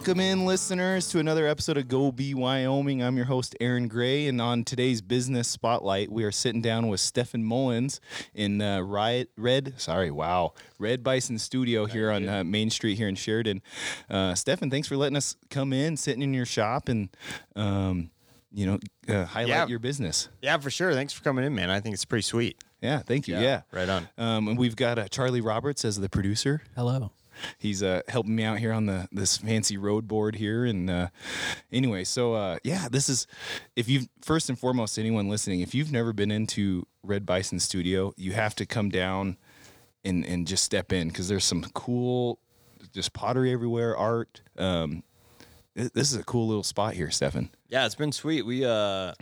Welcome in, listeners, to another episode of Go Be Wyoming. I'm your host, Aaron Gray, and on today's business spotlight, we are sitting down with Stefan Mullins in uh, Riot Red. Sorry, wow, Red Bison Studio here on uh, Main Street here in Sheridan. Uh, Stefan, thanks for letting us come in, sitting in your shop, and um, you know, uh, highlight Yeah. your business. Yeah, for sure. Thanks for coming in, man. I think it's pretty sweet. Yeah, thank you. Yeah, right on. Um, and we've got uh, Charlie Roberts as the producer. Hello. He's uh, helping me out here on the this fancy road board here. And uh, anyway, so uh, yeah, this is if you first and foremost anyone listening, if you've never been into Red Bison Studio, you have to come down and and just step in because there's some cool, just pottery everywhere, art. Um, this is a cool little spot here, Stefan. Yeah, it's been sweet. We uh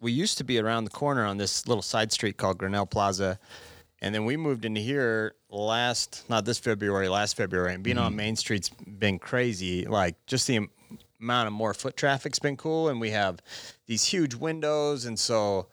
we used to be around the corner on this little side street called Grinnell Plaza. And then we moved into here last not this February, last February. And being Mm-hmm. on Main Street's been crazy. Like just the amount of more foot traffic's been cool and we have these huge windows and so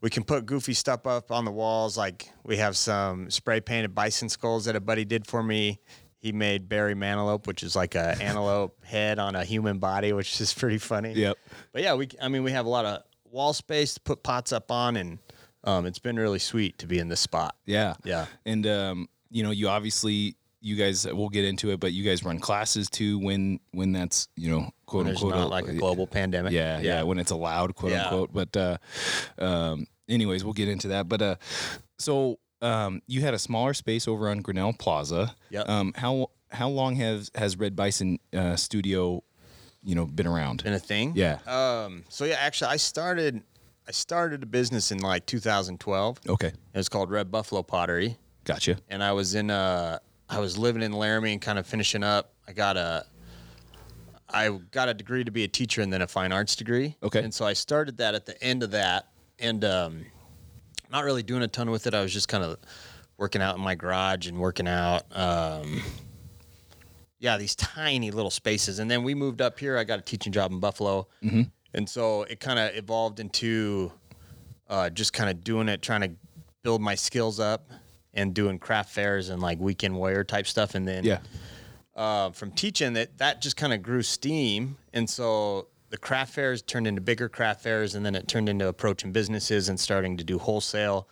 we can put goofy stuff up on the walls. Like we have some spray painted bison skulls that a buddy did for me. He made Barry Manilope, which is like a antelope head on a human body, which is pretty funny. Yep. But yeah, we I mean we have a lot of wall space to put pots up on, and um, it's been really sweet to be in this spot. Yeah. Yeah. And um, you know, you obviously you guys we'll get into it, but you guys run classes too when when that's, you know, quote unquote not like a global pandemic. Yeah, yeah, when it's allowed, quote Yeah. unquote. But uh um anyways, we'll get into that. But uh so um you had a smaller space over on Grinnell Plaza. Yep. Um how how long has has Red Bison uh studio, you know, been around? been a thing. Yeah. Um. So yeah, actually, I started I started a business in like 2012. okay. It was called Red Buffalo Pottery, Gotcha. and I was in uh I was living in Laramie and kind of finishing up. I got a I got a degree to be a teacher and then a fine arts degree. Okay. And so I started that at the end of that, and um, not really doing a ton with it. I was just kind of working out in my garage and working out. Um, yeah, these tiny little spaces. And then we moved up here. I got a teaching job in Buffalo, Mm-hmm. And so it kind of evolved into uh, just kind of doing it, trying to build my skills up, and doing craft fairs and like weekend warrior type stuff. And then Yeah. uh, from teaching that that just kind of grew steam and so the craft fairs turned into bigger craft fairs and then it turned into approaching businesses and starting to do wholesale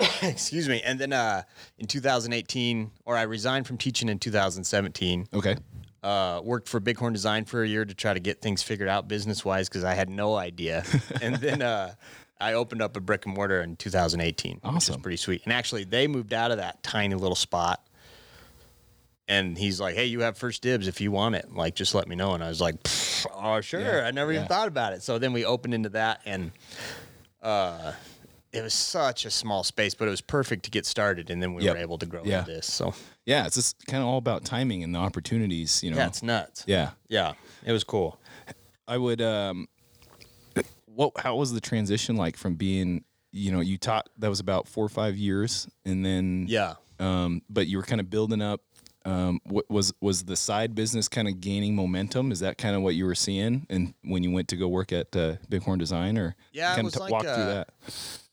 excuse me and then uh, in 2018 or i resigned from teaching in 2017 Okay. Uh, worked for bighorn design for a year to try to get things figured out business wise because i had no idea and then uh, i opened up a brick and mortar in 2018 which Awesome. pretty sweet and actually they moved out of that tiny little spot and he's like, "Hey, you have first dibs if you want it. Like, just let me know." And I was like, "Oh, sure." Yeah, I never yeah. even thought about it. So then we opened into that, and uh, it was such a small space, but it was perfect to get started. And then we Yep. were able to grow Yeah. into this. So Yeah, it's just kind of all about timing and the opportunities, you know. yeah, it's nuts. yeah. Yeah, it was cool. I would um what how was the transition like from being you know, you taught that was about four or five years and then Yeah. um but you were kind of building up um what was was the side business kind of gaining momentum? Is that kind of what you were seeing and when you went to go work at uh, Bighorn Design or Yeah, kind of like, walk through uh, that?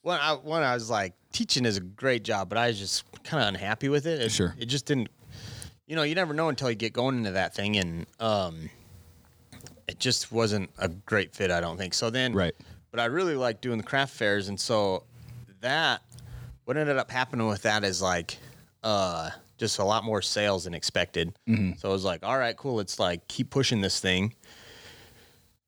When I when I was like teaching is a great job, but I was just kind of unhappy with it. it. Sure. It just didn't. You know, you never know until you get going into that thing, and um, it just wasn't a great fit. I don't think so. Then, Right. But I really like doing the craft fairs, and so that what ended up happening with that is like uh, just a lot more sales than expected. Mm-hmm. So I was like, all right, cool. Let's like keep pushing this thing.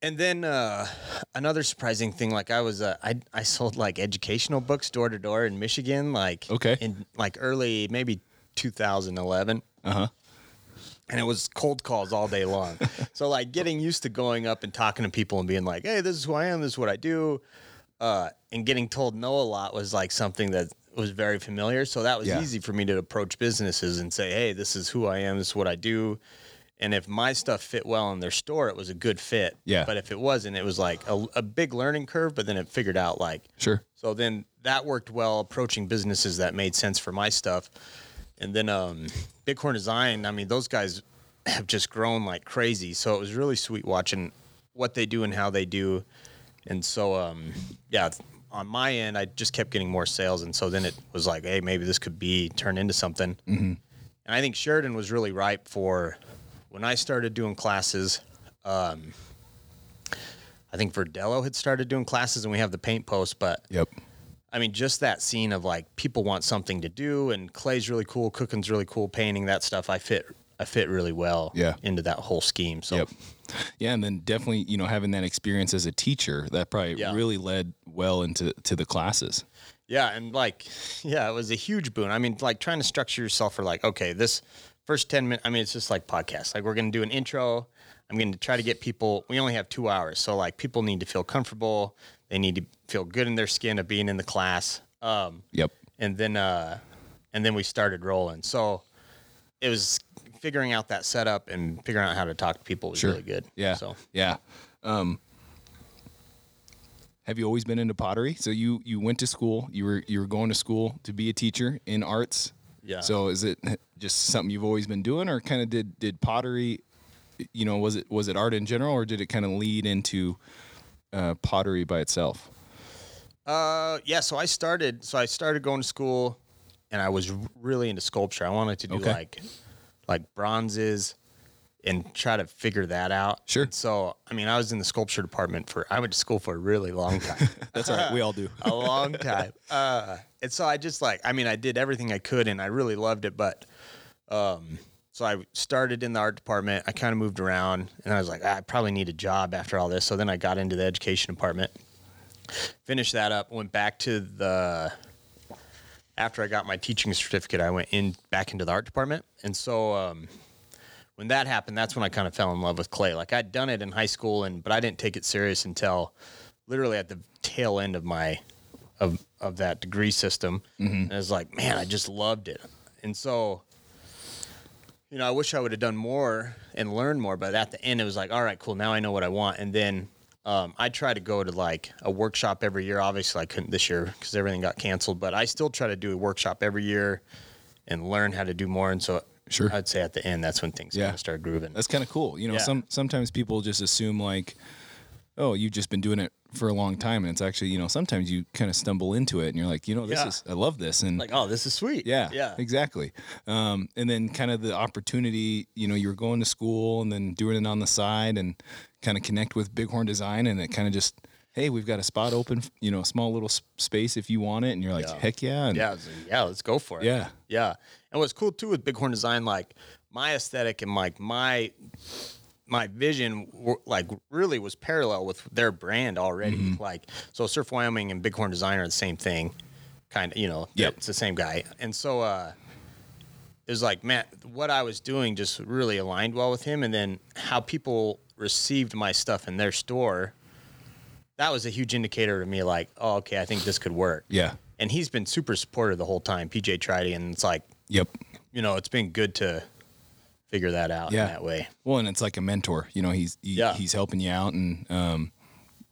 And then uh, another surprising thing, like I was, uh, I I sold like educational books door to door in Michigan, like Okay. in like early maybe 2011, Uh-huh. and it was cold calls all day long. so like getting used to going up and talking to people and being like, hey, this is who I am, this is what I do, uh, and getting told no a lot was like something that was very familiar. So that was Yeah. easy for me to approach businesses and say, hey, this is who I am, this is what I do. And if my stuff fit well in their store, it was a good fit. Yeah. But if it wasn't, it was like a, a big learning curve. But then it figured out like, Sure. so then that worked well approaching businesses that made sense for my stuff. And then um, Bighorn Design, I mean, those guys have just grown like crazy. So it was really sweet watching what they do and how they do. And so, um, yeah, on my end, I just kept getting more sales. And so then it was like, hey, maybe this could be turned into something. Mm-hmm. And I think Sheridan was really ripe for when I started doing classes, um, I think Verdello had started doing classes, and we have the paint post. But Yep. I mean, just that scene of like people want something to do, and clay's really cool, cooking's really cool, painting that stuff. I fit, I fit really well, Yeah. into that whole scheme. So Yep. Yeah, and then definitely, you know, having that experience as a teacher, that probably Yeah. really led well into to the classes. Yeah, and like, yeah, it was a huge boon. I mean, like trying to structure yourself for like, okay, this first ten minutes. I mean, it's just like podcasts. Like we're gonna do an intro. I'm gonna try to get people. We only have two hours, so like people need to feel comfortable. They need to feel good in their skin of being in the class. Um, Yep. and then uh, and then we started rolling. So it was figuring out that setup and figuring out how to talk to people was Sure. really good. Yeah. So Yeah. Um, have you always been into pottery? So you you went to school. You were you were going to school to be a teacher in arts. Yeah. So is it just something you've always been doing, or kind of did did pottery? You know, was it was it art in general, or did it kind of lead into uh, pottery by itself? Uh, yeah. So I started. So I started going to school, and I was really into sculpture. I wanted to do Okay. like, like bronzes, and try to figure that out. Sure. And so I mean, I was in the sculpture department for. I went to school for a really long time. That's all right. We all do. a long time. Uh, and so I just like, I mean, I did everything I could and I really loved it. But, um, so I started in the art department. I kind of moved around and I was like, "Ah, I probably need a job after all this. So then I got into the education department, finished that up, went back to the, after I got my teaching certificate, I went in back into the art department. And so, um, when that happened, that's when I kind of fell in love with clay. Like I'd done it in high school, and but I didn't take it serious until literally at the tail end of my of of that degree system. And I was like, man, I just loved it. And so, you know, I wish I would have done more and learned more. But at the end, it was like, all right, cool. Now I know what I want. And then um, I try to go to like a workshop every year. Obviously, I couldn't this year because everything got canceled. But I still try to do a workshop every year and learn how to do more. And so, Sure. I'd say at the end, that's when things Yeah. kind of start grooving. That's kind of cool. You know, Yeah. some sometimes people just assume like, oh, you've just been doing it for a long time, and it's actually, you know, sometimes you kind of stumble into it, and you're like, you know, this Yeah. is I love this, and like, oh, this is sweet. yeah, yeah, exactly. Um, and then kind of the opportunity, you know, you were going to school and then doing it on the side, and kind of connect with Bighorn Design, and it kind of just. Hey, we've got a spot open, you know, a small little space if you want it, and you're like, Yeah. heck yeah, and yeah, like, yeah. Let's go for it. Yeah. yeah. And what's cool too with Bighorn Design, like my aesthetic and like my my vision, like really was parallel with their brand already. Mm-hmm. Like so, Surf Wyoming and Bighorn Design are the same thing, kind of. You know, yeah, it's the same guy. And so, uh, it was like, man, what I was doing just really aligned well with him, and then how people received my stuff in their store. That was a huge indicator to me, like, oh, okay, I think this could work yeah, and he's been super supportive the whole time. PJ tried it, and it's like, yep. you know, it's been good to figure that out Yeah. in that way. Well, and it's like a mentor. You know, he's he, Yeah. he's helping you out, and um,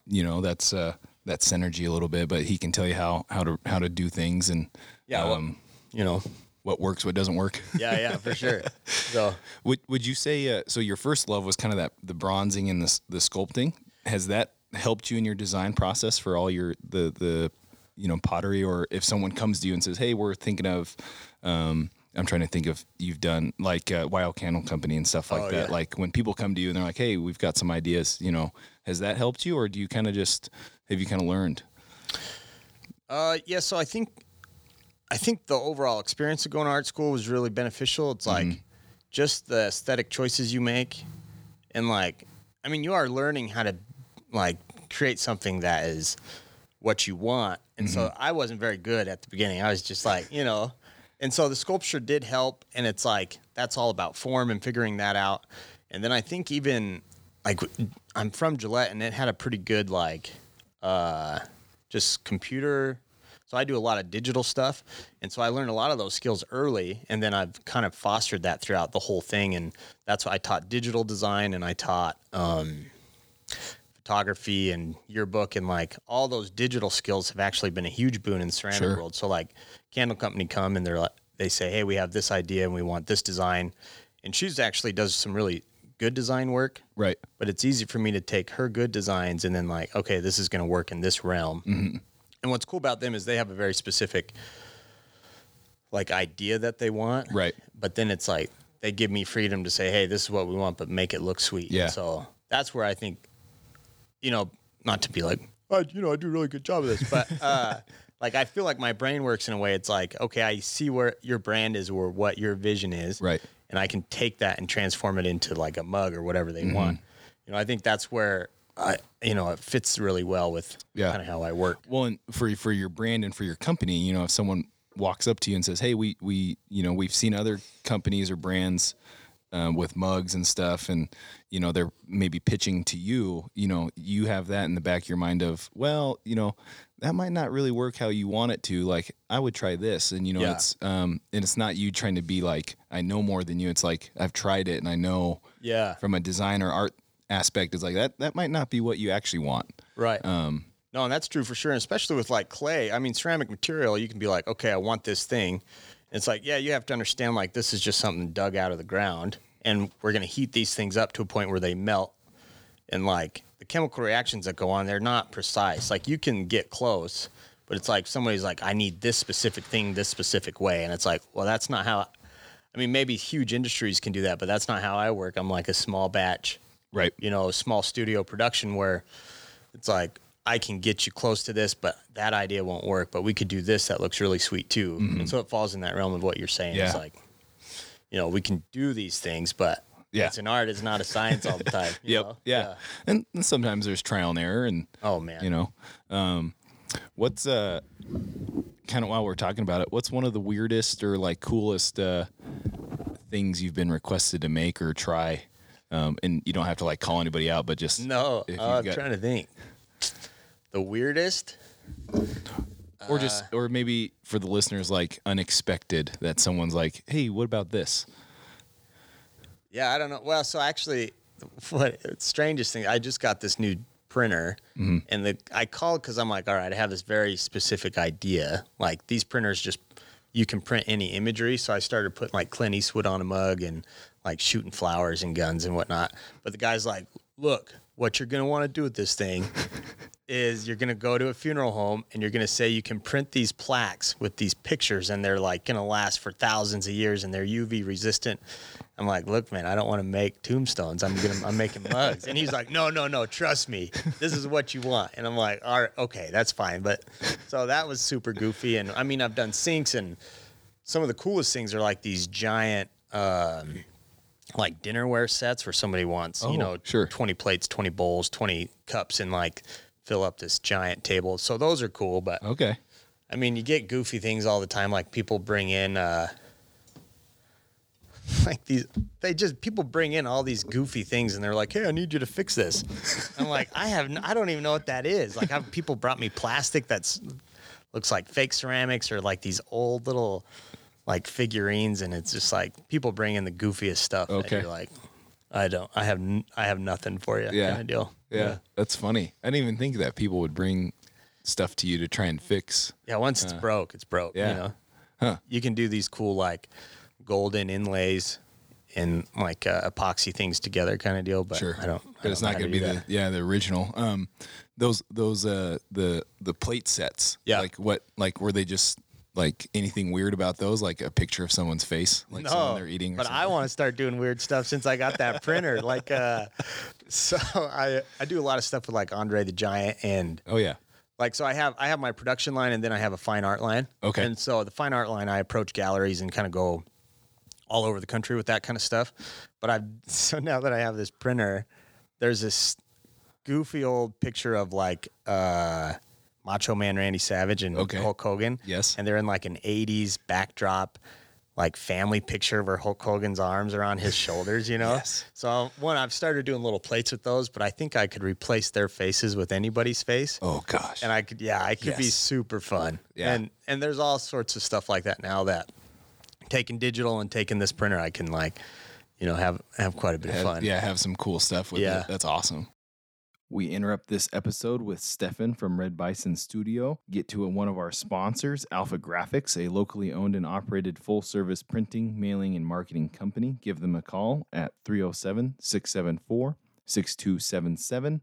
you know that's uh, that synergy a little bit. But he can tell you how how to how to do things and Yeah, well- um, You know, what works, what doesn't work. yeah, yeah, for sure. So would would you say uh, so? Your first love was kind of that the bronzing and the the sculpting. Has that helped you in your design process for all your the the you know pottery? Or if someone comes to you and says, "Hey, we're thinking of," um, I'm trying to think of you've done like uh, Wild Candle Company and stuff like Oh, that. yeah. Like when people come to you and they're like, "Hey, we've got some ideas," you know, has that helped you, or do you kind of just have you kind of learned? Uh, yeah, so I think I think the overall experience of going to art school was really beneficial. It's like just the aesthetic choices you make, and like, I mean, you are learning how to like create something that is what you want. And so I wasn't very good at the beginning. I was just like, you know, and so the sculpture did help, and it's like that's all about form and figuring that out. And then I think even like I'm from Gillette, and it had a pretty good like uh, just computer. So I do a lot of digital stuff, and so I learned a lot of those skills early, and then I've kind of fostered that throughout the whole thing, and that's why I taught digital design, and I taught um, photography and yearbook, and like all those digital skills have actually been a huge boon in the ceramic Sure. world. So like, candle company come and they're like, they say, hey, we have this idea and we want this design, and she's actually does some really good design work Right. but it's easy for me to take her good designs and then like okay this is going to work in this realm mm-hmm. and what's cool about them is they have a very specific like idea that they want Right. but then it's like they give me freedom to say, hey, this is what we want, but make it look sweet. Yeah. So that's where I think, you know, not to be like, oh, you know, I do a really good job of this, but uh, like I feel like my brain works in a way. It's like, okay, I see where your brand is or what your vision is, Right. And I can take that and transform it into like a mug or whatever Mm-hmm. they want. You know, I think that's where I, you know, it fits really well with Yeah. kind of how I work. Well, and for for your brand and for your company, you know, if someone walks up to you and says, "Hey, we we you know we've seen other companies or brands um, with mugs and stuff, and you know they're maybe pitching to you, you know, you have that in the back of your mind of, well, you know, that might not really work how you want it to. Like, I would try this, and you know, Yeah. it's um, and it's not you trying to be like, I know more than you. It's like I've tried it and I know Yeah. from a design or art aspect, it's like that that might not be what you actually want. Right. Um, No, and that's true for sure, and especially with like clay. I mean, ceramic material, you can be like, okay, I want this thing. It's like, yeah, you have to understand like this is just something dug out of the ground, and we're gonna heat these things up to a point where they melt, and like the chemical reactions that go on, they're not precise. Like you can get close, but it's like somebody's like, I need this specific thing this specific way, and it's like, well, that's not how. I mean, maybe huge industries can do that, but that's not how I work. I'm like a small batch right. you know, small studio production where it's like I can get you close to this, but that idea won't work. But we could do this that looks really sweet too. And so it falls in that realm of what you're saying. It's like, you know, we can do these things, but Yeah. it's an art, it's not a science all the time. you Yep. know? Yeah. And, and sometimes there's trial and error and Oh man. you know. Um what's uh kind of while we're talking about it, what's one of the weirdest or like coolest uh things you've been requested to make or try? Um and you don't have to like call anybody out, but just No, uh, I'm trying to think. The weirdest? or just uh, or maybe for the listeners like unexpected that someone's like, "Hey, what about this?" Yeah, I don't know. Well, so actually, what strangest thing? I just got this new printer, mm-hmm. and the I called because I'm like, all right, I have this very specific idea. Like these printers, just you can print any imagery. So I started putting like Clint Eastwood on a mug and like shooting flowers and guns and whatnot. But the guy's like, look, what you're gonna want to do with this thing is you're gonna go to a funeral home and you're gonna say you can print these plaques with these pictures and they're like gonna last for thousands of years and they're UV resistant. I'm like, look, man, I don't want to make tombstones. I'm gonna I'm making mugs. And he's like, no, no, no, trust me. This is what you want. And I'm like, all right, okay, that's fine. But so that was super goofy. And I mean, I've done sinks and some of the coolest things are like these giant um like dinnerware sets where somebody wants, Oh, you know, sure. 20 plates, 20 bowls, 20 cups, and like fill up this giant table. So those are cool. But Okay. I mean, you get goofy things all the time. Like people bring in, uh, like these, they just, people bring in all these goofy things and they're like, hey, I need you to fix this. I'm like, I have, n- I don't even know what that is. Like, I've, people brought me plastic that's, looks like fake ceramics or like these old little, like figurines. And it's just like people bring in the goofiest stuff. Okay. you're like, I don't, I have, n- I have nothing for you. Yeah. Kind of deal. Yeah, that's funny. I didn't even think that people would bring stuff to you to try and fix. Yeah, once it's broke, it's broke. yeah. You know, Huh. you can do these cool like golden inlays and like uh, epoxy things together, kind of deal. But Sure, I don't. But it's don't know not going to be that. the yeah the original. Um, those those uh the the plate sets. Yeah. Like what like were they just like anything weird about those? Like a picture of someone's face, like someone they're eating. Or but I want to start doing weird stuff since I got that printer. Like, uh, so I I do a lot of stuff with like Andre the Giant and Oh yeah. like so I have I have my production line and then I have a fine art line. Okay. And so the fine art line I approach galleries and kind of go all over the country with that kind of stuff. But I've so now that I have this printer, there's this goofy old picture of like uh Macho Man Randy Savage and Okay. Hulk Hogan. Yes. And they're in like an 80s backdrop like family picture where Hulk Hogan's arms are on his shoulders, you know? Yes. So one, I've started doing little plates with those, but I think I could replace their faces with anybody's face. Oh gosh. And I could, yeah, I could be super fun. Yeah. And and there's all sorts of stuff like that now that taking digital and taking this printer, I can like, you know, have have quite a bit of fun. Yeah, have some cool stuff with Yeah. it. That's awesome. We interrupt this episode with Stefan from Red Bison Studio. Get to one of our sponsors, Alpha Graphics, a locally owned and operated full service printing, mailing, and marketing company. Give them a call at 307 674 6277.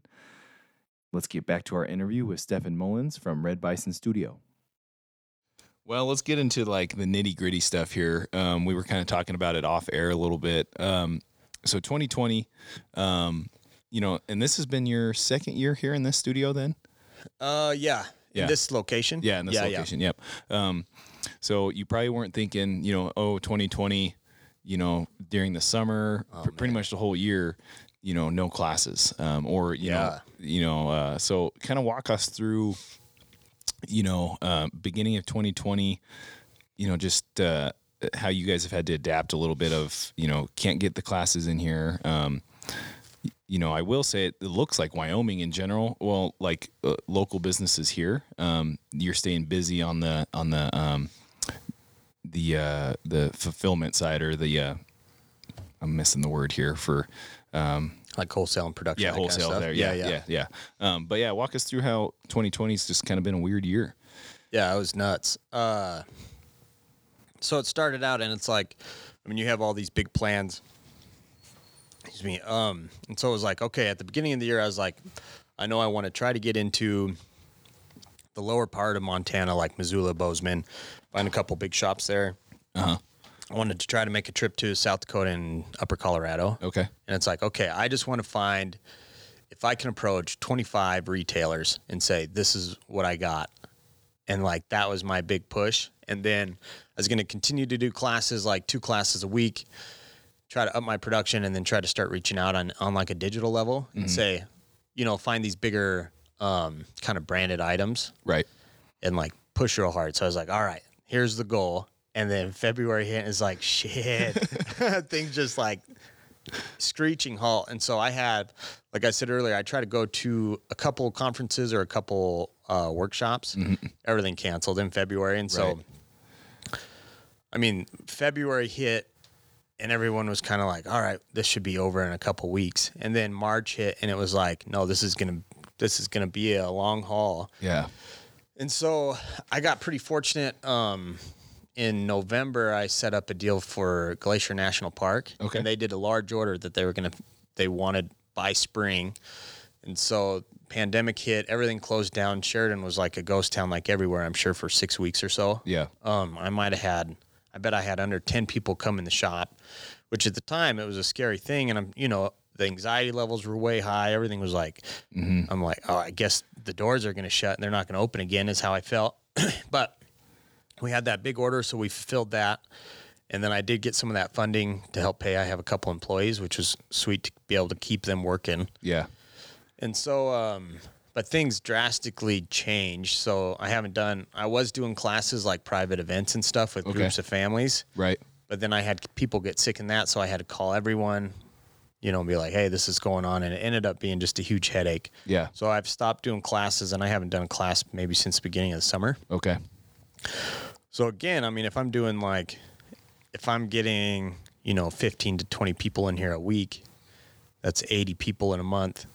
Let's get back to our interview with Stefan Mullins from Red Bison Studio. Well, let's get into like the nitty gritty stuff here. Um, we were kind of talking about it off air a little bit. Um, so 2020, um, you know, and this has been your second year here in this studio then? Uh, yeah. Yeah. In this location. Yeah, in this location. Yep. Um, so you probably weren't thinking, you know, oh, 2020, you know, during the summer, pr- pretty much the whole year, you know, no classes, um, or you know, Yeah. you know, uh, so kind of walk us through, you know, uh, beginning of 2020, you know, just uh, how you guys have had to adapt a little bit of, you know, can't get the classes in here. Um, you know, I will say it, it looks like Wyoming in general. Well, like uh, local businesses here, um, you're staying busy on the on the um, the uh, the fulfillment side or the uh, I'm missing the word here for um, Like wholesale and production. yeah that kind of wholesale stuff. there yeah yeah yeah, Um, but yeah, walk us through how 2020's just kind of been a weird year. Yeah, it was nuts. Uh, so it started out, and it's like, I mean, you have all these big plans. Excuse me. Um, and so it was like, okay, at the beginning of the year, I was like, I know I want to try to get into the lower part of Montana, like Missoula, Bozeman, find a couple big shops there. Uh huh. I wanted to try to make a trip to South Dakota and Upper Colorado. Okay. And it's like, okay, I just want to find if I can approach 25 retailers and say, this is what I got. And like, that was my big push. And then I was going to continue to do classes, like two classes a week, try to up my production and then try to start reaching out on, on like a digital level and say, you know, find these bigger um, kind of branded items Right. and like push real hard. So I was like, all right, here's the goal. And then February hit and it's like, shit, things just like screeching halt. And so I had, like I said earlier, I try to go to a couple conferences or a couple uh, workshops. Everything canceled in February. And so, Right. I mean, February hit and everyone was kind of like, all right, this should be over in a couple weeks. And then March hit and it was like, no, this is to, this is to be a long haul. Yeah. And so I got pretty fortunate. Um, in November, I set up a deal for Glacier National Park. Okay. And they did a large order that they were gonna they wanted by spring. And so pandemic hit, everything closed down. Sheridan was like a ghost town, like everywhere. I'm sure for six weeks or so. Yeah. Um, I might have had, I bet I had under 10 people come in the shop, which at the time it was a scary thing. And I'm, you know, the anxiety levels were way high. Everything was like, I'm like, oh, I guess the doors are going to shut and they're not going to open again, is how I felt. but we had that big order, so we fulfilled that. And then I did get some of that funding to help pay. I have a couple employees, which was sweet to be able to keep them working. Yeah. And so, um, but things drastically changed. So I haven't done, I was doing classes like private events and stuff with Okay. groups of families, Right. But then I had people get sick in that. So I had to call everyone, you know, and be like, hey, this is going on. And it ended up being just a huge headache. Yeah. So I've stopped doing classes and I haven't done a class maybe since the beginning of the summer. Okay. So again, I mean, if I'm doing like, if I'm getting, you know, 15 to 20 people in here a week, that's 80 people in a month.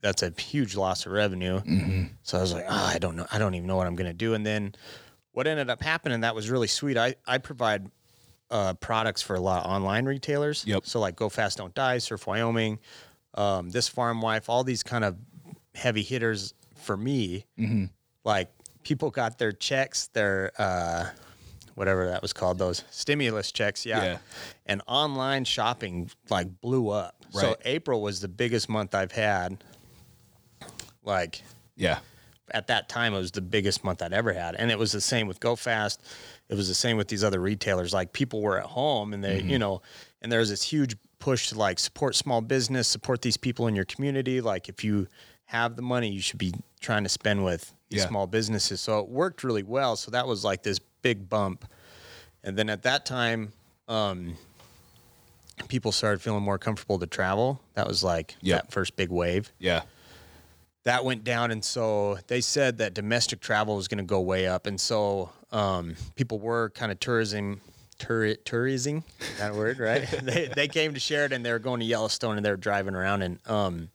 That's a huge loss of revenue. Mm-hmm. So I was like, oh, I don't know. I don't even know what I'm going to do. And then what ended up happening, that was really sweet. I, I provide uh, products for a lot of online retailers. Yep. So like Go Fast Don't Die, Surf Wyoming, um, This Farm Wife, all these kind of heavy hitters for me. Like people got their checks, their uh, whatever that was called, those stimulus checks. Yeah. Yeah. And online shopping like blew up. So April was the biggest month I've had. Like Yeah. at that time it was the biggest month I'd ever had. And it was the same with GoFast. It was the same with these other retailers. Like people were at home and they, you know, and there was this huge push to like support small business, support these people in your community. Like if you have the money, you should be trying to spend with these Yeah. small businesses. So it worked really well. So that was like this big bump. And then at that time, um, people started feeling more comfortable to travel. That was like Yep. that first big wave Yeah. that went down and so they said that domestic travel was going to go way up and so um, people were kind of tourism tour, tourism that word right? They, they came to sheridan they were going to yellowstone and they were driving around and um,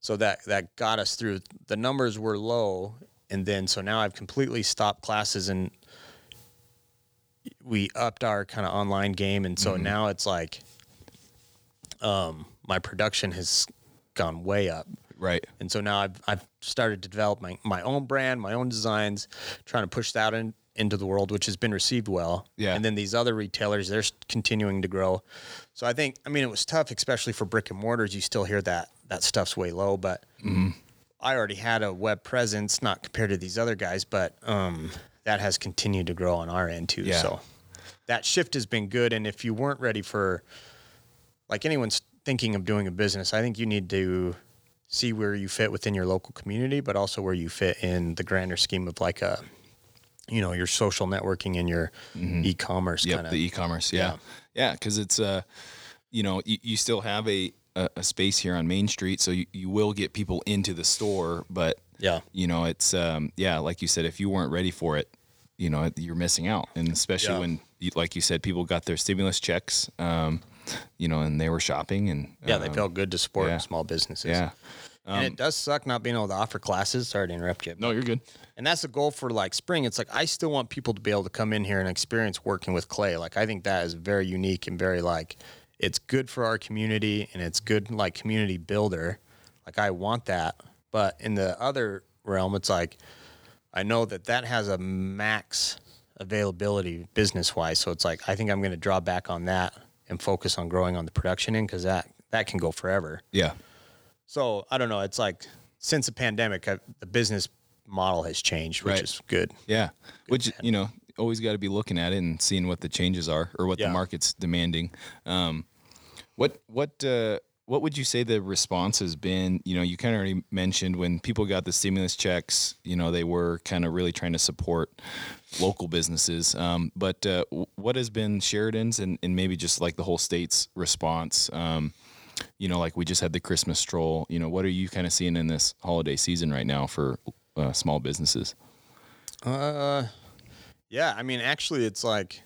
so that that got us through. The numbers were low and then so now i've completely stopped classes and we upped our kind of online game and so now it's like um, my production has gone way up. Right. and so now I've, I've started to develop my, my own brand, my own designs, trying to push that in, into the world, which has been received well. Yeah. And then these other retailers, they're continuing to grow. So I think, I mean, it was tough, especially for brick and mortars. You still hear that that stuff's way low, but I already had a web presence, not compared to these other guys, but um, that has continued to grow on our end too. Yeah. So that shift has been good. And if you weren't ready for, like anyone's thinking of doing a business, I think you need to see where you fit within your local community, but also where you fit in the grander scheme of like a, you know, your social networking and your e-commerce Yep, kind of. the e-commerce. Yeah, yeah, because it's uh, you know, you, you still have a, a a space here on Main Street, so you, you will get people into the store, but yeah. you know, it's um, yeah, like you said, if you weren't ready for it, you know, you're missing out, and especially Yeah. when, you, like you said, people got their stimulus checks, um, you know, and they were shopping, and Yeah, they um, felt good to support yeah. small businesses. yeah. And it um, does suck not being able to offer classes. Sorry to interrupt you. No, you're good. And that's the goal for like spring. It's like I still want people to be able to come in here and experience working with clay. Like I think that is very unique and very like it's good for our community and it's good like community builder. Like I want that. But in the other realm, it's like I know that that has a max availability business wise. So it's like I think I'm going to draw back on that and focus on growing on the production end because that that can go forever. Yeah, So I don't know. It's like since the pandemic, I, the business model has changed, which Right. is good. yeah. Which you know, always got to be looking at it and seeing what the changes are or what the market's demanding. Um, what what uh, what would you say the response has been? You know, you kind of already mentioned when people got the stimulus checks. You know, they were kind of really trying to support local businesses. Um, but uh, what has been Sheridan's and, and maybe just like the whole state's response? Um, you know, like we just had the Christmas stroll. You know, what are you kind of seeing in this holiday season right now for uh, small businesses? Uh, yeah. I mean, actually, it's like,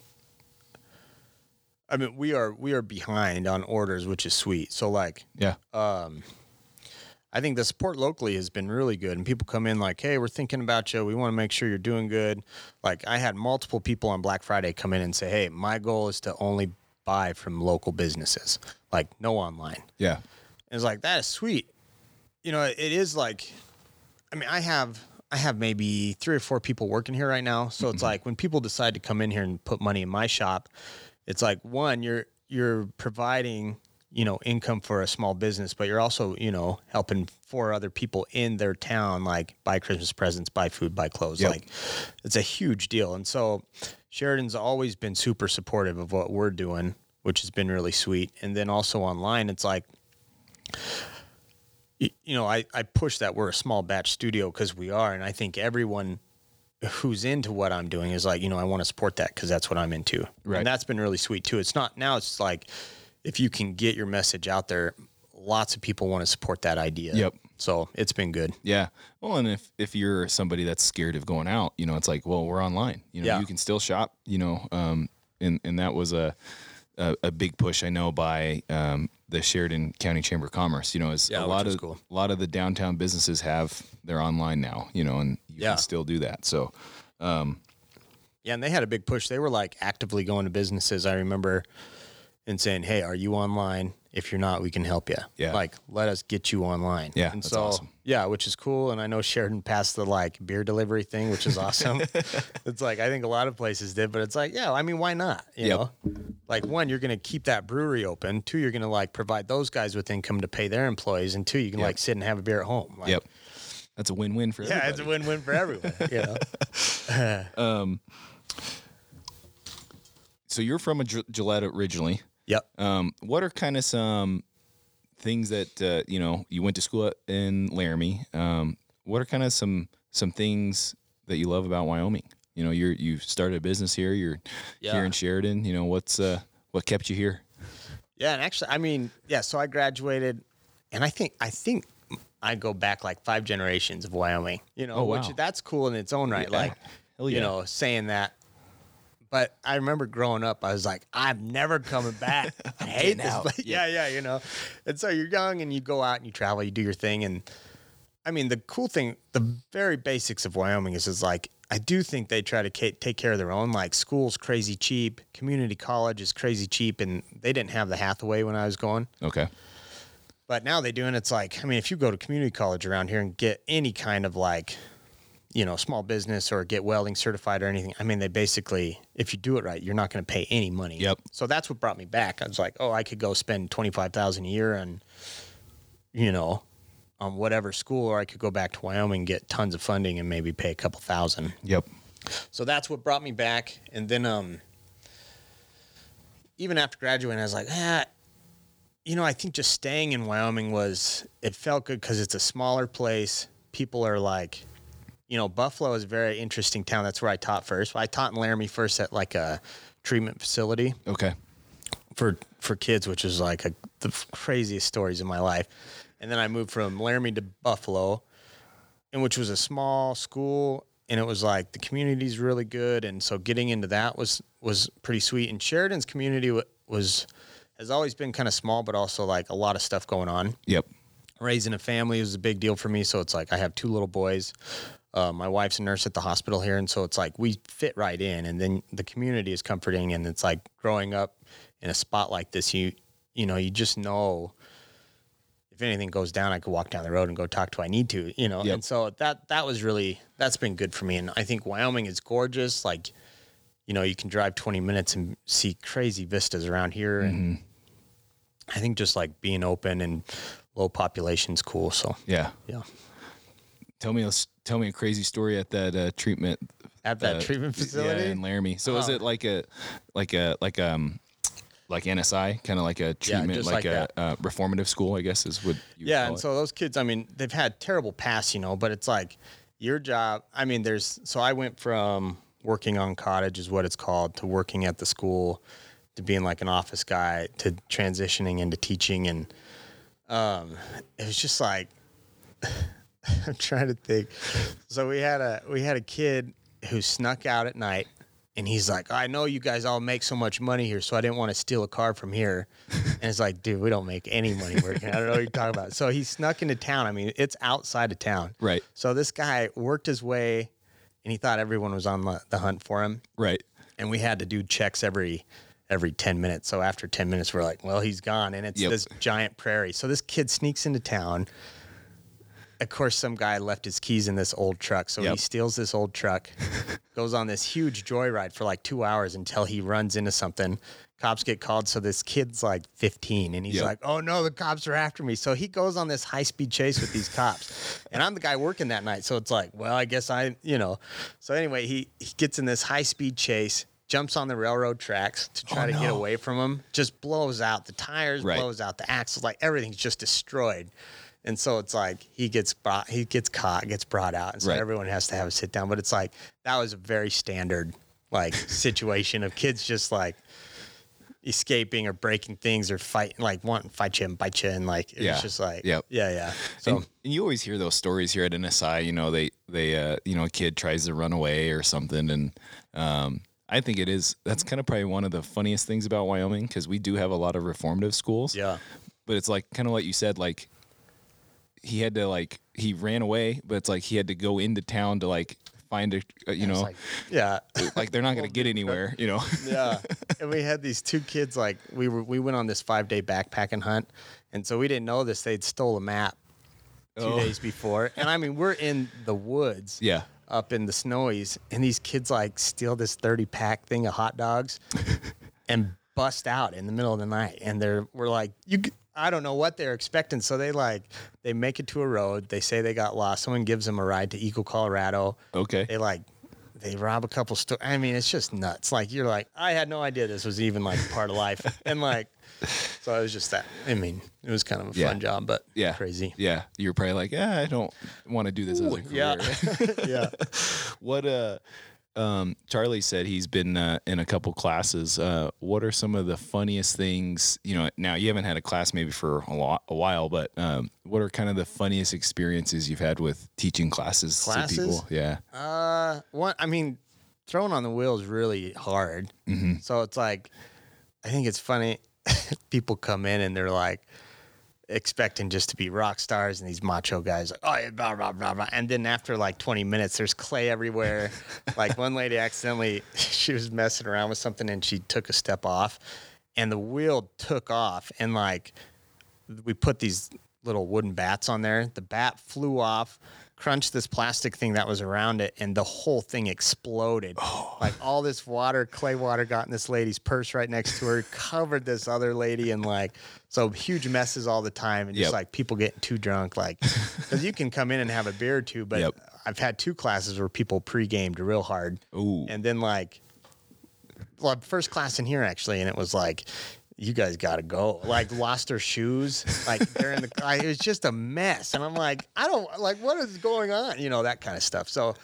I mean, we are we are behind on orders, which is sweet. So like, Yeah. Um, I think the support locally has been really good, and people come in like, "Hey, we're thinking about you. We want to make sure you're doing good." Like, I had multiple people on Black Friday come in and say, "Hey, my goal is to only buy from local businesses, like no online." Yeah. And it's like that is sweet. You know, it is like I mean, I have I have maybe three or four people working here right now. So it's mm-hmm. like when people decide to come in here and put money in my shop, it's like one, you're you're providing, you know, income for a small business, but you're also, you know, helping four other people in their town like buy Christmas presents, buy food, buy clothes. Yep. Like it's a huge deal. And so Sheridan's always been super supportive of what we're doing, which has been really sweet. And then also online, it's like you know, I, I push that we're a small batch studio because we are. And I think everyone who's into what I'm doing is like, you know, I want to support that because that's what I'm into. Right. And that's been really sweet too. It's not now, it's like if you can get your message out there, lots of people want to support that idea. Yep. So it's been good. Yeah. Well, and if if you're somebody that's scared of going out, you know, it's like, well, we're online. You know, Yeah. you can still shop. You know, um, and and that was a a, a big push I know by um, the Sheridan County Chamber of Commerce. You know, is Yeah, a lot was of cool. a lot of the downtown businesses have they're online now. You know, and you Yeah. can still do that. So Yeah, and they had a big push. They were like actively going to businesses. I remember and saying, "Hey, are you online? If you're not, we can help you. Yeah. like let us get you online." Yeah, and that's so awesome. yeah, which is cool. And I know Sheridan passed the like beer delivery thing, which is awesome. it's like I think a lot of places did, but it's like, yeah, I mean, why not? You Yep. know, like one, you're gonna keep that brewery open. Two, you're gonna like provide those guys with income to pay their employees, and two, you can Yep. like sit and have a beer at home. Like, yep, that's a win-win for everyone. Yeah, everybody. it's a win-win for everyone. You know. so you're from a Gi- Gillette originally. Yep. Um, what are kind of some things that uh, you know you went to school in Laramie? Um, what are kind of some some things that you love about Wyoming? You know, you're you started a business here. You're Yeah. here in Sheridan. You know, what's uh, what kept you here? Yeah, and actually, I mean, yeah. So I graduated, and I think I think I go back like five generations of Wyoming. You know, Oh, which that's cool in its own right. Yeah. Like, Hell you know, saying that. But I remember growing up, I was like, I'm never coming back. I hate this out. place. Yeah, yeah, you know. And so you're young and you go out and you travel, you do your thing. And I mean, the cool thing, the very basics of Wyoming is, is like, I do think they try to take care of their own. Like, school's crazy cheap, community college is crazy cheap, and they didn't have the Hathaway when I was going. Okay. But now they do, and it's like, I mean, if you go to community college around here and get any kind of like, you know, small business or get welding certified or anything. I mean, they basically, if you do it right, you're not going to pay any money. Yep. So that's what brought me back. I was like, oh, I could go spend twenty five thousand a year and, you know, on whatever school, or I could go back to Wyoming, and get tons of funding, and maybe pay a couple thousand. Yep. So that's what brought me back. And then, um, even after graduating, I was like, ah, you know, I think just staying in Wyoming was, it felt good because it's a smaller place. People are like, you know, Buffalo is a very interesting town. That's where I taught first. I taught in Laramie first at like a treatment facility Okay. for for kids, which is like a, the craziest stories in my life. And then I moved from Laramie to Buffalo, and which was a small school, and it was like the community's really good, and so getting into that was was pretty sweet. And Sheridan's community wa- was has always been kind of small, but also like a lot of stuff going on. Yep. Raising a family was a big deal for me, so it's like I have two little boys. Uh, my wife's a nurse at the hospital here, and so it's like we fit right in. And then the community is comforting, and it's like growing up in a spot like this, you you know, you just know if anything goes down, I could walk down the road and go talk to who I need to, you know. Yep. And so that that was really that's been good for me. And I think Wyoming is gorgeous. Like, you know, you can drive 20 minutes and see crazy vistas around here, and I think just like being open and low population is cool. So Yeah. yeah, Tell me a tell me a crazy story at that uh, treatment at that uh, treatment facility. yeah, in Laramie. So is Oh. it like a like a like um like NSI, kind of like a treatment, just like, like a uh, reformative school, I guess is what you would yeah and it. so those kids i mean they've had terrible past you know but it's like your job i mean there's so i went from working on cottage is what it's called to working at the school to being like an office guy to transitioning into teaching and um it was just like i'm trying to think so we had a we had a kid who snuck out at night and he's like, I know you guys all make so much money here, so I didn't want to steal a car from here. And it's like, dude, we don't make any money working. I don't know what you're talking about. So he snuck into town. I mean, it's outside of town. Right. So this guy worked his way and he thought everyone was on the, hunt for him. right. And we had to do checks every every 10 minutes. So after 10 minutes, we're like, well, he's gone. And it's Yep. this giant prairie. So this kid sneaks into town. Of course, some guy left his keys in this old truck. So he steals this old truck, goes on this huge joyride for like two hours until he runs into something. Cops get called. So this kid's like 15 and he's Yep. like, oh no, the cops are after me. So he goes on this high speed chase with these cops. And I'm the guy working that night. So it's like, well, I guess I, you know. So anyway, he, he gets in this high speed chase, jumps on the railroad tracks to oh, try Oh, to get away from him, just blows out the tires, Right. blows out the axles, like everything's just destroyed. And so it's like he gets brought, he gets caught, gets brought out, and so Right. everyone has to have a sit down. But it's like that was a very standard like situation of kids just like escaping or breaking things or fighting, like wanting to fight you and bite you, and like it's Yeah. just like Yep. yeah, yeah. So and, and you always hear those stories here at NSI. You know, they they uh, you know a kid tries to run away or something, and um, I think it is that's kind of probably one of the funniest things about Wyoming because we do have a lot of reformative schools. yeah, but it's like kind of like you said, like he had to like he ran away, but it's like he had to go into town to like find a uh, you know like, yeah. like they're not gonna get anywhere. You know. yeah. And we had these two kids like we were we went on this five day backpacking hunt, and so we didn't know this. They'd stole a map two Oh. days before, and I mean we're in the woods. Yeah. Up in the snowies, and these kids like steal this thirty pack thing of hot dogs, and bust out in the middle of the night, and they're we're like you. I don't know what they're expecting, so they like they make it to a road. They say they got lost. Someone gives them a ride to Eagle, Colorado Okay. they like they rob a couple stores. I mean, it's just nuts. Like you're like, I had no idea this was even like part of life, and like, so it was just that. I mean, it was kind of a Yeah. fun job, but Yeah. crazy. Yeah. You're probably like, yeah, I don't want to do this as a career. Yeah, yeah. what uh um Charlie said he's been uh, in a couple classes. Uh what are some of the funniest things, you know, now you haven't had a class maybe for a, lot, a while, but um what are kind of the funniest experiences you've had with teaching classes, Classes? to people? Yeah. Uh, one. I mean, throwing on the wheel is really hard. Mhm. So it's like, I think it's funny. People come in and they're like expecting just to be rock stars and these macho guys like, oh yeah, blah blah blah blah. And then after like 20 minutes, there's clay everywhere. like one lady accidentally, she was messing around with something and she took a step off, and the wheel took off and like we put these little wooden bats on there. The bat flew off, crunched this plastic thing that was around it, and the whole thing exploded. Oh. Like all this water, clay water, got in this lady's purse right next to her, covered this other lady, and like so huge messes all the time, and just Yep. like people getting too drunk, like because you can come in and have a beer or two, but Yep. I've had two classes where people pre-gamed real hard, Ooh. and then like well, first class in here actually, and it was like, you guys got to go. Like lost their shoes, like they're in the. I, it was just a mess, and I'm like, I don't like what is going on, you know, that kind of stuff. So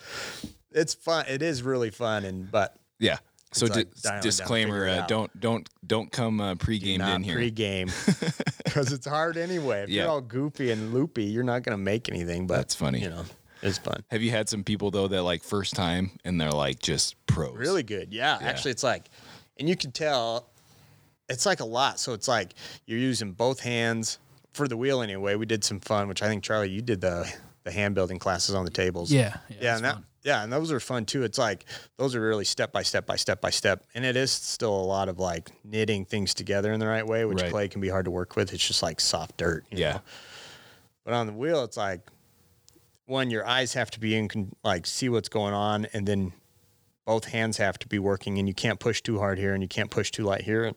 it's fun. It is really fun, and but Yeah. So like down, disclaimer: uh, don't don't don't come uh, pre-gamed in here. pre-game because it's hard anyway. If Yeah. you're all goofy and loopy, you're not gonna make anything. But That's funny. You know, it's fun. Have you had some people though that like first time and they're like just pros? Really good. Yeah, Actually, it's like, and you can tell it's like a lot. So it's like you're using both hands for the wheel anyway. We did some fun, which I think Charlie, you did the the hand building classes on the tables. Yeah, yeah, Yeah. And that, fun. yeah. And those are fun too. It's like, those are really step by step by step by step. And it is still a lot of like knitting things together in the right way, which Right. clay can be hard to work with. It's just like soft dirt. you Yeah. know? But on the wheel, it's like, one, your eyes have to be in, con- like, see what's going on. And then both hands have to be working and you can't push too hard here and you can't push too light here.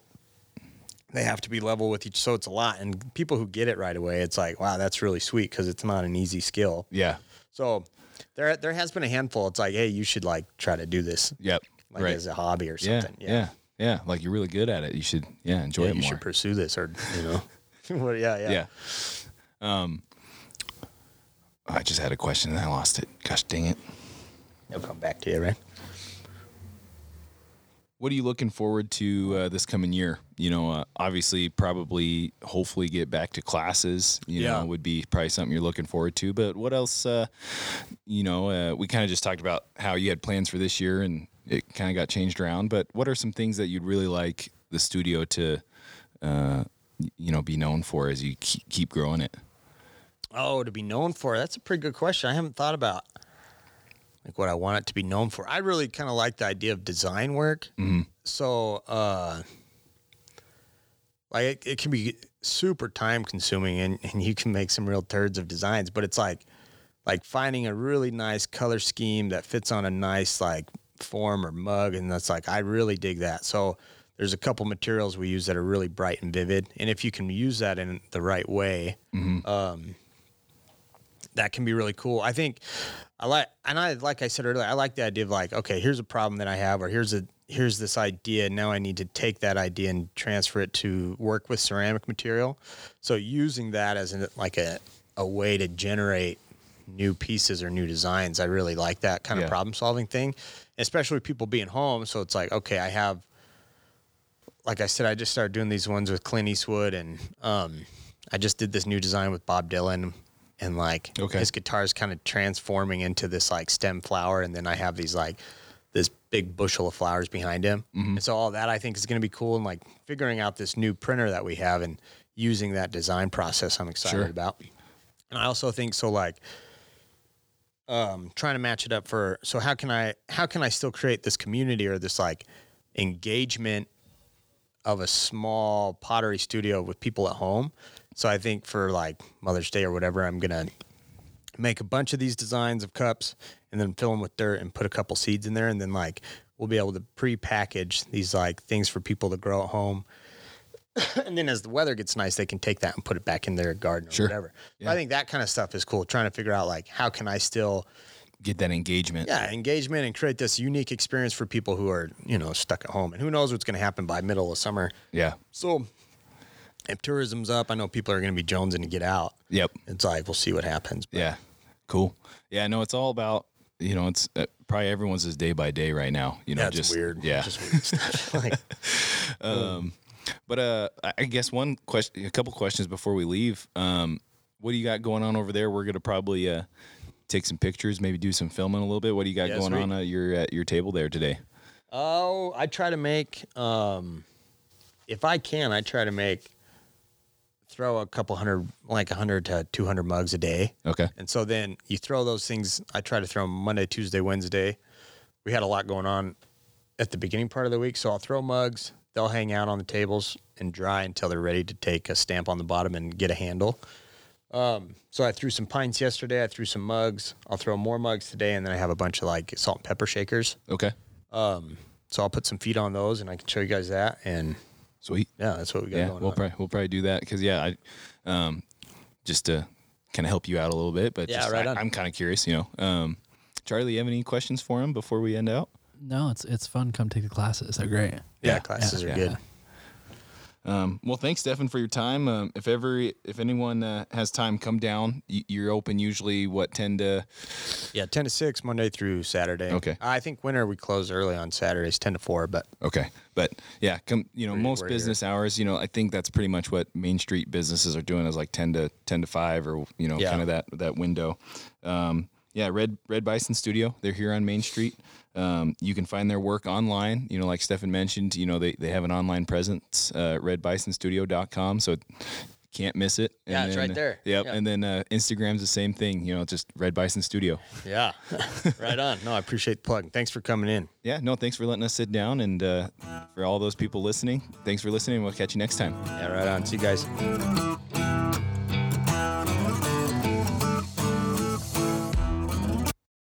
They have to be level with each. So it's a lot. And people who get it right away, it's like, wow, that's really sweet because it's not an easy skill. Yeah. So there, there has been a handful. It's like, hey, you should like try to do this Yep. like right. as a hobby or yeah, something. yeah. Yeah. Like you're really good at it. You should yeah enjoy Yeah, it you more. should pursue this or you know, well, yeah, yeah, yeah. Um. I just had a question and I lost it. Gosh dang it. It'll come back to you, right? What are you looking forward to uh, this coming year? You know, uh, obviously, probably, hopefully, get back to classes. You Yeah. know, would be probably something you're looking forward to. But what else? Uh, you know, uh, we kind of just talked about how you had plans for this year, and it kind of got changed around. But what are some things that you'd really like the studio to, uh, you know, be known for as you keep, keep growing it? Oh, to be known for that's a pretty good question. I haven't thought about like what I want it to be known for. I really kind of like the idea of design work. So, uh, like it, it can be super time consuming, and, and you can make some real turds of designs. But it's like like finding a really nice color scheme that fits on a nice like form or mug, and that's like I really dig that. So. There's a couple materials we use that are really bright and vivid, and if you can use that in the right way, um, that can be really cool. I think I like, and I like I said earlier, I like the idea of like, okay, here's a problem that I have, or here's a here's this idea. Now I need to take that idea and transfer it to work with ceramic material. So using that as an, like a a way to generate new pieces or new designs, I really like that kind Yeah. of problem solving thing, especially with people being home. So it's like, okay, I have. Like I said, I just started doing these ones with Clint Eastwood, and um, I just did this new design with Bob Dylan, and like Okay. his guitar is kind of transforming into this like stem flower, and then I have these like this big bushel of flowers behind him, and so all that I think is going to be cool, and like figuring out this new printer that we have and using that design process, I'm excited Sure. about. And I also think so like um trying to match it up for so how can I how can I still create this community or this like engagement of a small pottery studio with people at home. So I think for like Mother's Day or whatever, I'm gonna make a bunch of these designs of cups and then fill them with dirt and put a couple seeds in there, and then like we'll be able to pre-package these like things for people to grow at home. and then as the weather gets nice, they can take that and put it back in their garden or Sure. whatever. But I think that kind of stuff is cool. Trying to figure out like how can I still Get that engagement. yeah, engagement and create this unique experience for people who are, you know, stuck at home. And who knows what's going to happen by middle of summer. Yeah. So if tourism's up, I know people are going to be jonesing to get out. Yep. It's like, we'll see what happens. But Yeah. Cool. Yeah. No, it's all about, you know, it's uh, probably everyone's is day by day right now. You know, that's just weird. Yeah. Just weird stuff. like, But uh, I- I guess one question, a couple questions before we leave. Um, what do you got going on over there? We're gonna probably uh, take some pictures, maybe do some filming a little bit. What do you got Yeah, going sweet. on at your at your table there today? oh, I try to make, um, if I can, I try to make, throw a couple hundred, like a 100 to 200 mugs a day. Okay. And so then you throw those things. I try to throw 'em Monday, Tuesday, Wednesday. We had a lot going on at the beginning part of the week, so I'll throw mugs. They'll hang out on the tables and dry until they're ready to take a stamp on the bottom and get a handle. Um, so I threw some pines yesterday. I threw some mugs. I'll throw more mugs today, and then I have a bunch of like salt and pepper shakers. Okay. Um, so I'll put some feet on those, and I can show you guys that. And Sweet. yeah, that's what we got Yeah, going we'll on. probably we'll probably do that because yeah, I um just to kind of help you out a little bit, but Yeah, just, right I, on. I'm kind of curious, you know. Um, Charlie, you have any questions for him before we end out? No, it's it's fun. Come take the classes. They're great. yeah, classes yeah, are yeah. good. Um, well, thanks, Stefan, for your time. Um, if ever, if anyone uh, has time, come down. You're open usually what ten to. Yeah, ten to six Monday through Saturday. Okay. I think winter we close early on Saturdays, ten to four. But Okay, but yeah, come. You know, We're- most we're here. business hours. You know, I think that's pretty much what Main Street businesses are doing is like ten to ten to five, or you know, Yeah. kind of that that window. Um, yeah, Red Red Bison Studio. They're here on Main Street. Um, you can find their work online. You know, like Stefan mentioned, you know, they, they have an online presence, uh, redbisonstudio.com. So can't miss it. And Yeah, it's right there. Yep. Yeah. And then uh, Instagram's the same thing, you know, just Red Bison Studio. yeah, right on. No, I appreciate the plug. Thanks for coming in. Yeah, no, thanks for letting us sit down. And uh, for all those people listening, thanks for listening. We'll catch you next time. Yeah, right on. See you guys.